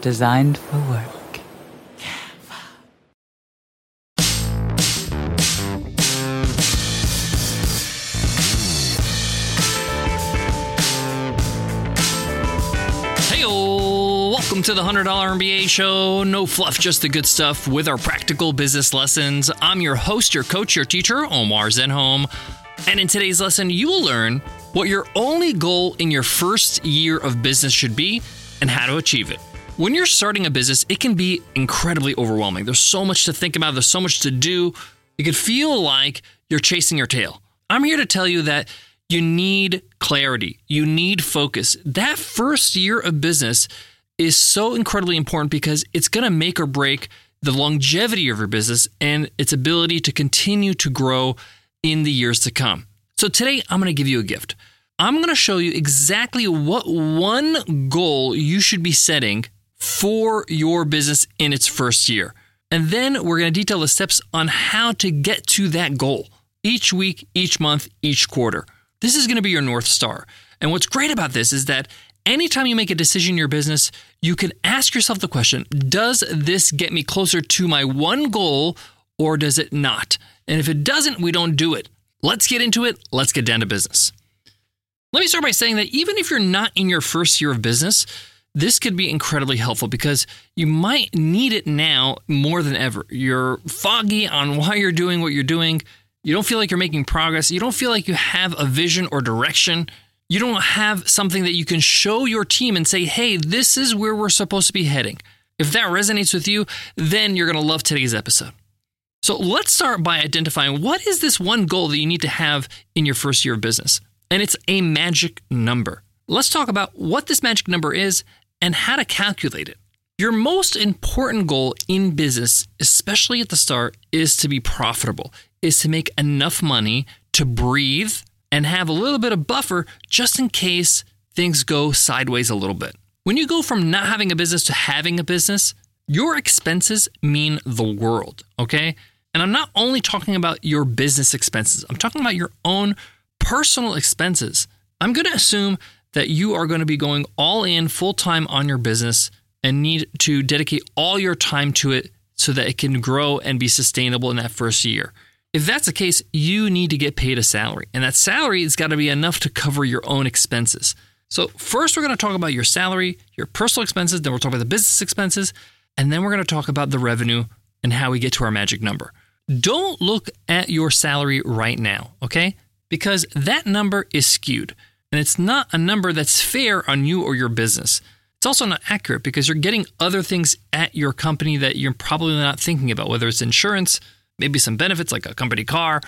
Designed for work. Welcome to the $100 MBA show. No fluff, just the good stuff with our practical business lessons. I'm your host, your coach, your teacher, Omar Zenhom. And in today's lesson, you will learn what your only goal in your first year of business should be and how to achieve it. When you're starting a business, it can be incredibly overwhelming. There's so much to think about, there's so much to do. It could feel like you're chasing your tail. I'm here to tell you that you need clarity, you need focus. That first year of business is so incredibly important because it's going to make or break the longevity of your business and its ability to continue to grow in the years to come. So, today I'm going to give you a gift. I'm going to show you exactly what one goal you should be setting for your business in its first year. And then we're going to detail the steps on how to get to that goal each week, each month, each quarter. This is going to be your North Star. And what's great about this is that anytime you make a decision in your business, you can ask yourself the question Does this get me closer to my one goal or does it not? And if it doesn't, we don't do it. Let's get into it. Let's get down to business. Let me start by saying that even if you're not in your first year of business, this could be incredibly helpful because you might need it now more than ever. You're foggy on why you're doing what you're doing. You don't feel like you're making progress. You don't feel like you have a vision or direction. You don't have something that you can show your team and say, hey, this is where we're supposed to be heading. If that resonates with you, then you're going to love today's episode. So let's start by identifying what is this one goal that you need to have in your first year of business? And it's a magic number. Let's talk about what this magic number is and how to calculate it. Your most important goal in business, especially at the start, is to be profitable, is to make enough money to breathe and have a little bit of buffer just in case things go sideways a little bit. When you go from not having a business to having a business, your expenses mean the world, okay? And I'm not only talking about your business expenses, I'm talking about your own personal expenses. I'm going to assume that you are going to be going all in full time on your business and need to dedicate all your time to it so that it can grow and be sustainable in that first year. If that's the case, you need to get paid a salary, and that salary has got to be enough to cover your own expenses. So, first, we're going to talk about your salary, your personal expenses, then we'll talk about the business expenses, and then we're going to talk about the revenue and how we get to our magic number. Don't look at your salary right now, okay? Because that number is skewed and it's not a number that's fair on you or your business. It's also not accurate because you're getting other things at your company that you're probably not thinking about, whether it's insurance, maybe some benefits like a company car,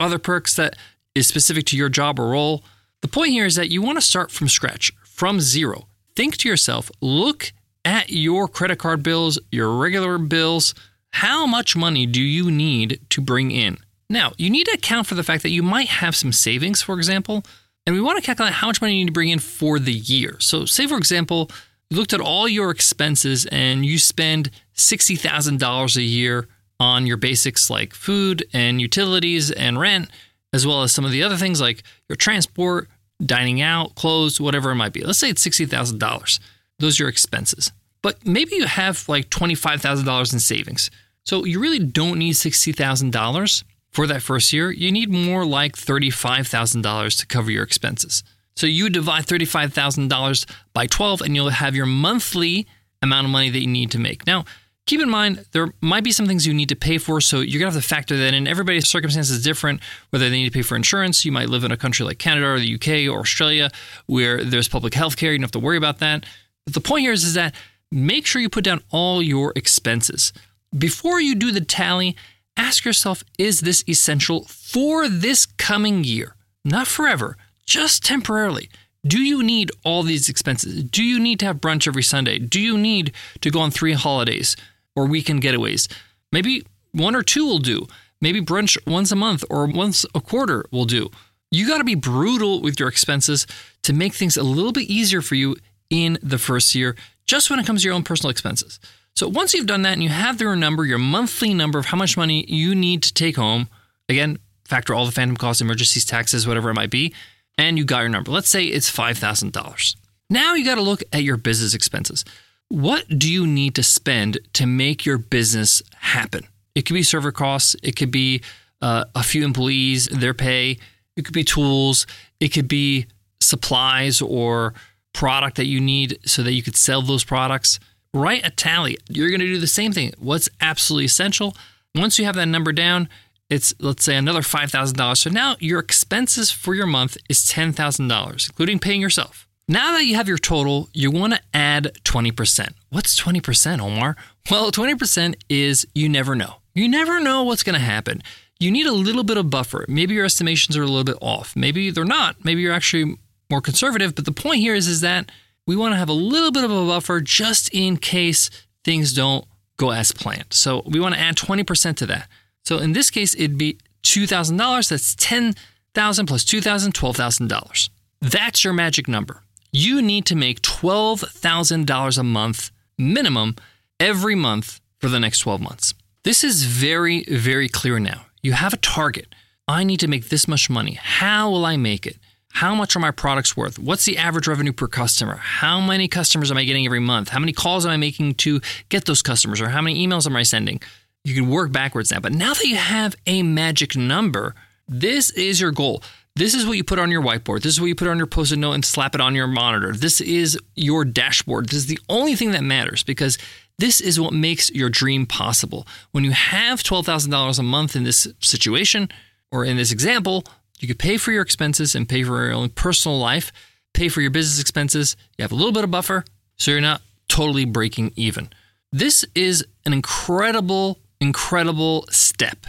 other perks that is specific to your job or role. The point here is that you want to start from scratch, from zero. Think to yourself, look at your credit card bills, your regular bills. How much money do you need to bring in? Now, you need to account for the fact that you might have some savings, for example, and we want to calculate how much money you need to bring in for the year. So, say for example, you looked at all your expenses and you spend $60,000 a year on your basics like food and utilities and rent, as well as some of the other things like your transport, dining out, clothes, whatever it might be. Let's say it's $60,000. Those are your expenses. But maybe you have like $25,000 in savings. So you really don't need $60,000 for that first year, you need more like $35,000 to cover your expenses. So you divide $35,000 by 12 and you'll have your monthly amount of money that you need to make. Now, keep in mind there might be some things you need to pay for, so you're gonna have to factor that in. Everybody's circumstances is different. Whether they need to pay for insurance, you might live in a country like Canada or the UK or Australia where there's public health care. You don't have to worry about that. But the point here is, is that make sure you put down all your expenses before you do the tally. Ask yourself, is this essential for this coming year? Not forever, just temporarily. Do you need all these expenses? Do you need to have brunch every Sunday? Do you need to go on three holidays or weekend getaways? Maybe one or two will do. Maybe brunch once a month or once a quarter will do. You got to be brutal with your expenses to make things a little bit easier for you in the first year, just when it comes to your own personal expenses. So once you've done that and you have your number, your monthly number of how much money you need to take home, again, factor all the phantom costs, emergencies, taxes, whatever it might be, and you got your number. Let's say it's $5,000. Now you got to look at your business expenses. What do you need to spend to make your business happen? It could be server costs, it could be uh, a few employees, their pay, it could be tools, it could be supplies or product that you need so that you could sell those products. Write a tally. You're going to do the same thing. What's absolutely essential? Once you have that number down, it's let's say another $5,000. So now your expenses for your month is $10,000, including paying yourself. Now that you have your total, you want to add 20%. What's 20%, Omar? Well, 20% is you never know. You never know what's going to happen. You need a little bit of buffer. Maybe your estimations are a little bit off. Maybe they're not. Maybe you're actually more conservative, but the point here is is that we want to have a little bit of a buffer just in case things don't go as planned. So we want to add 20% to that. So in this case, it'd be $2,000. That's 10000 plus $2,000, $12,000. That's your magic number. You need to make $12,000 a month minimum every month for the next 12 months. This is very, very clear now. You have a target. I need to make this much money. How will I make it? How much are my products worth? What's the average revenue per customer? How many customers am I getting every month? How many calls am I making to get those customers? Or how many emails am I sending? You can work backwards now. But now that you have a magic number, this is your goal. This is what you put on your whiteboard. This is what you put on your post it note and slap it on your monitor. This is your dashboard. This is the only thing that matters because this is what makes your dream possible. When you have $12,000 a month in this situation or in this example, you could pay for your expenses and pay for your own personal life, pay for your business expenses. You have a little bit of buffer, so you're not totally breaking even. This is an incredible incredible step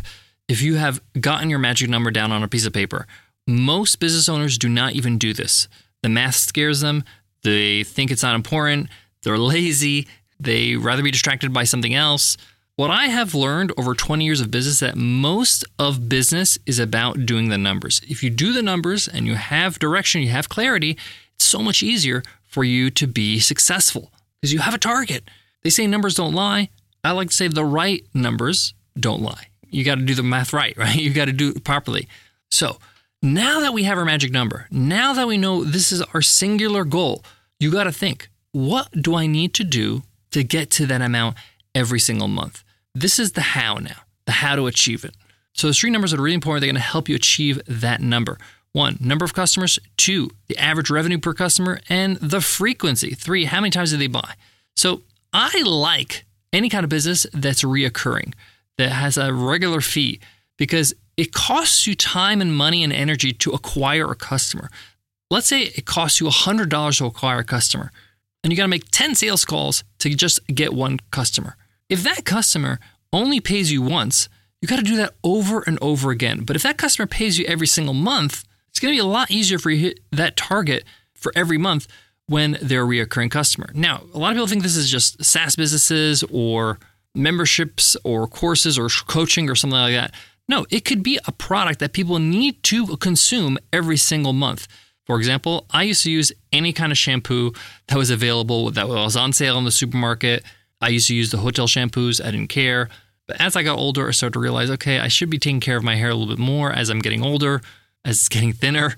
if you have gotten your magic number down on a piece of paper. Most business owners do not even do this. The math scares them. They think it's not important. They're lazy. They rather be distracted by something else. What I have learned over 20 years of business that most of business is about doing the numbers. If you do the numbers and you have direction, you have clarity, it's so much easier for you to be successful because you have a target. They say numbers don't lie. I like to say the right numbers don't lie. You got to do the math right, right? You got to do it properly. So now that we have our magic number, now that we know this is our singular goal, you got to think what do I need to do to get to that amount every single month? This is the how now, the how to achieve it. So the three numbers that are really important. They're going to help you achieve that number. One, number of customers. Two, the average revenue per customer. And the frequency. Three, how many times do they buy? So I like any kind of business that's reoccurring, that has a regular fee, because it costs you time and money and energy to acquire a customer. Let's say it costs you $100 to acquire a customer, and you got to make 10 sales calls to just get one customer. If that customer only pays you once, you got to do that over and over again. But if that customer pays you every single month, it's going to be a lot easier for you to hit that target for every month when they're a reoccurring customer. Now, a lot of people think this is just SaaS businesses or memberships or courses or coaching or something like that. No, it could be a product that people need to consume every single month. For example, I used to use any kind of shampoo that was available that was on sale in the supermarket. I used to use the hotel shampoos. I didn't care. But as I got older, I started to realize, okay, I should be taking care of my hair a little bit more as I'm getting older, as it's getting thinner.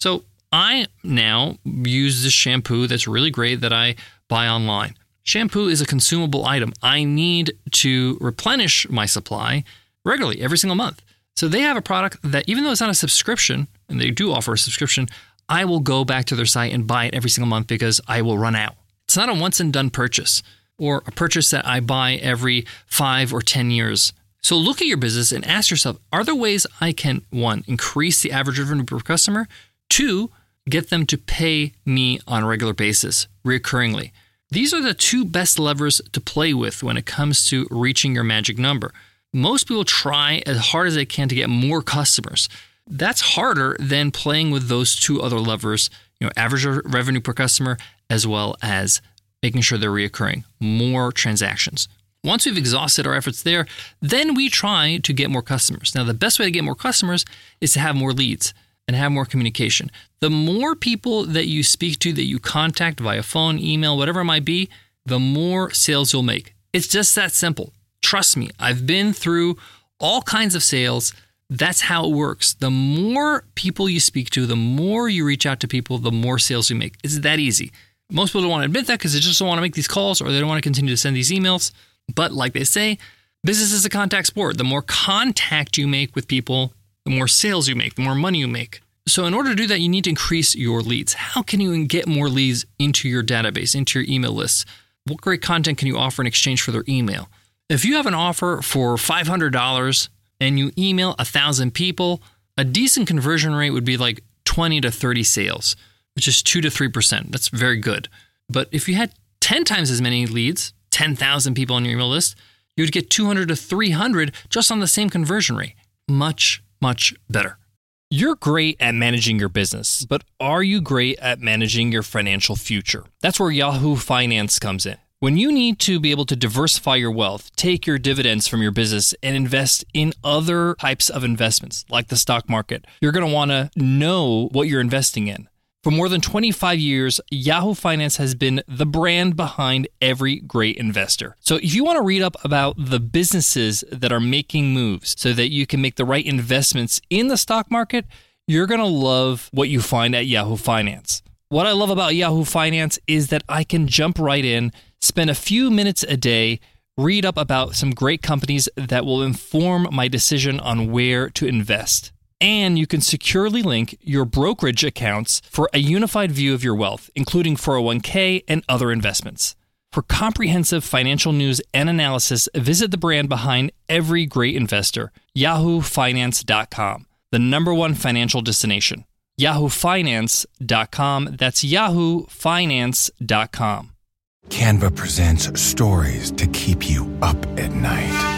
So I now use this shampoo that's really great that I buy online. Shampoo is a consumable item. I need to replenish my supply regularly every single month. So they have a product that, even though it's not a subscription, and they do offer a subscription, I will go back to their site and buy it every single month because I will run out. It's not a once and done purchase. Or a purchase that I buy every five or 10 years. So look at your business and ask yourself are there ways I can, one, increase the average revenue per customer, two, get them to pay me on a regular basis, recurringly? These are the two best levers to play with when it comes to reaching your magic number. Most people try as hard as they can to get more customers. That's harder than playing with those two other levers, you know, average revenue per customer as well as making sure they're reoccurring, more transactions. Once we've exhausted our efforts there, then we try to get more customers. Now, the best way to get more customers is to have more leads and have more communication. The more people that you speak to, that you contact via phone, email, whatever it might be, the more sales you'll make. It's just that simple. Trust me, I've been through all kinds of sales. That's how it works. The more people you speak to, the more you reach out to people, the more sales you make. It's that easy. Most people don't want to admit that because they just don't want to make these calls or they don't want to continue to send these emails. But like they say, business is a contact sport. The more contact you make with people, the more sales you make, the more money you make. So, in order to do that, you need to increase your leads. How can you get more leads into your database, into your email list? What great content can you offer in exchange for their email? If you have an offer for $500 and you email 1,000 people, a decent conversion rate would be like 20 to 30 sales, which is 2 to 3%. That's very good. But if you had 10 times as many leads, 10,000 people on your email list, you would get 200 to 300 just on the same conversion rate. Much, much better. You're great at managing your business, but are you great at managing your financial future? That's where Yahoo Finance comes in. When you need to be able to diversify your wealth, take your dividends from your business, and invest in other types of investments like the stock market, you're going to want to know what you're investing in. For more than 25 years, Yahoo Finance has been the brand behind every great investor. So if you want to read up about the businesses that are making moves so that you can make the right investments in the stock market, you're going to love what you find at Yahoo Finance. What I love about Yahoo Finance is that I can jump right in, spend a few minutes a day, read up about some great companies that will inform my decision on where to invest and you can securely link your brokerage accounts for a unified view of your wealth, including 401k and other investments. For comprehensive financial news and analysis, visit the brand behind every great investor, yahoofinance.com, the number one financial destination. yahoofinance.com, that's yahoofinance.com. Canva presents stories to keep you up at night.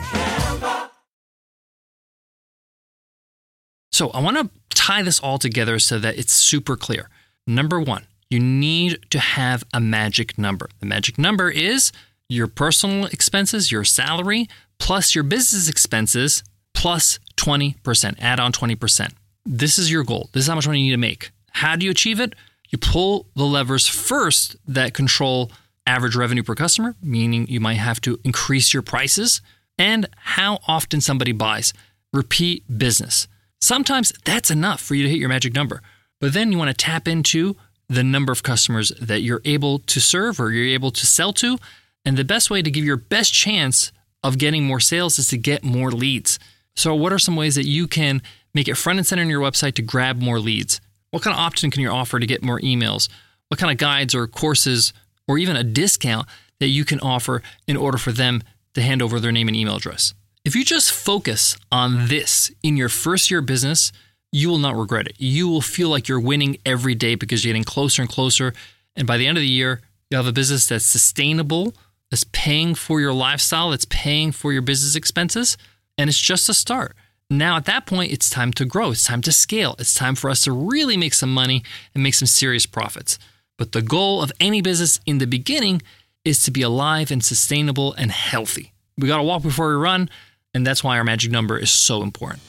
So I want to tie this all together so that it's super clear. Number one, you need to have a magic number. The magic number is your personal expenses, your salary, plus your business expenses, plus 20%. Add on 20%. This is your goal. This is how much money you need to make. How do you achieve it? You pull the levers first that control average revenue per customer, meaning you might have to increase your prices, and how often somebody buys. Repeat business. Sometimes that's enough for you to hit your magic number. But then you want to tap into the number of customers that you're able to serve or you're able to sell to. And the best way to give your best chance of getting more sales is to get more leads. So, what are some ways that you can make it front and center in your website to grab more leads? What kind of option can you offer to get more emails? What kind of guides or courses or even a discount that you can offer in order for them to hand over their name and email address? If you just focus on this in your first year business, you will not regret it. You will feel like you're winning every day because you're getting closer and closer. And by the end of the year, you have a business that's sustainable, that's paying for your lifestyle, that's paying for your business expenses, and it's just a start. Now, at that point, it's time to grow. It's time to scale. It's time for us to really make some money and make some serious profits. But the goal of any business in the beginning is to be alive and sustainable and healthy. We got to walk before we run. And that's why our magic number is so important.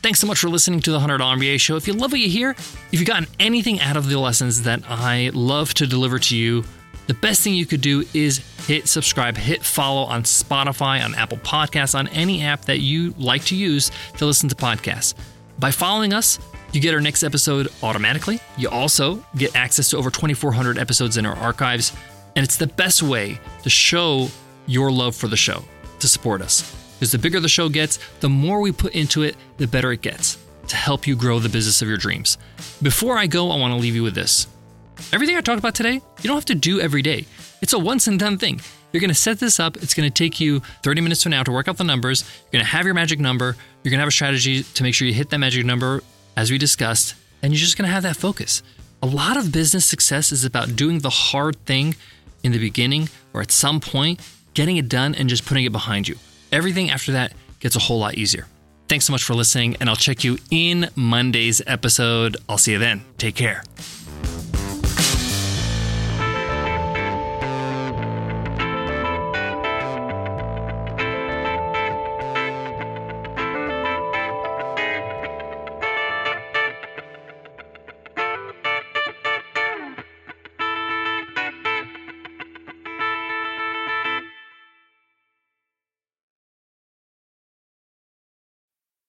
Thanks so much for listening to the $100 MBA show. If you love what you hear, if you've gotten anything out of the lessons that I love to deliver to you, the best thing you could do is hit subscribe, hit follow on Spotify, on Apple Podcasts, on any app that you like to use to listen to podcasts. By following us, you get our next episode automatically. You also get access to over 2,400 episodes in our archives, and it's the best way to show your love for the show, to support us. Because the bigger the show gets, the more we put into it, the better it gets to help you grow the business of your dreams. Before I go, I want to leave you with this. Everything I talked about today, you don't have to do every day. It's a once and done thing. You're going to set this up. It's going to take you 30 minutes to an hour to work out the numbers. You're going to have your magic number. You're going to have a strategy to make sure you hit that magic number as we discussed, and you're just going to have that focus. A lot of business success is about doing the hard thing in the beginning or at some point, getting it done and just putting it behind you. Everything after that gets a whole lot easier. Thanks so much for listening, and I'll check you in Monday's episode. I'll see you then. Take care.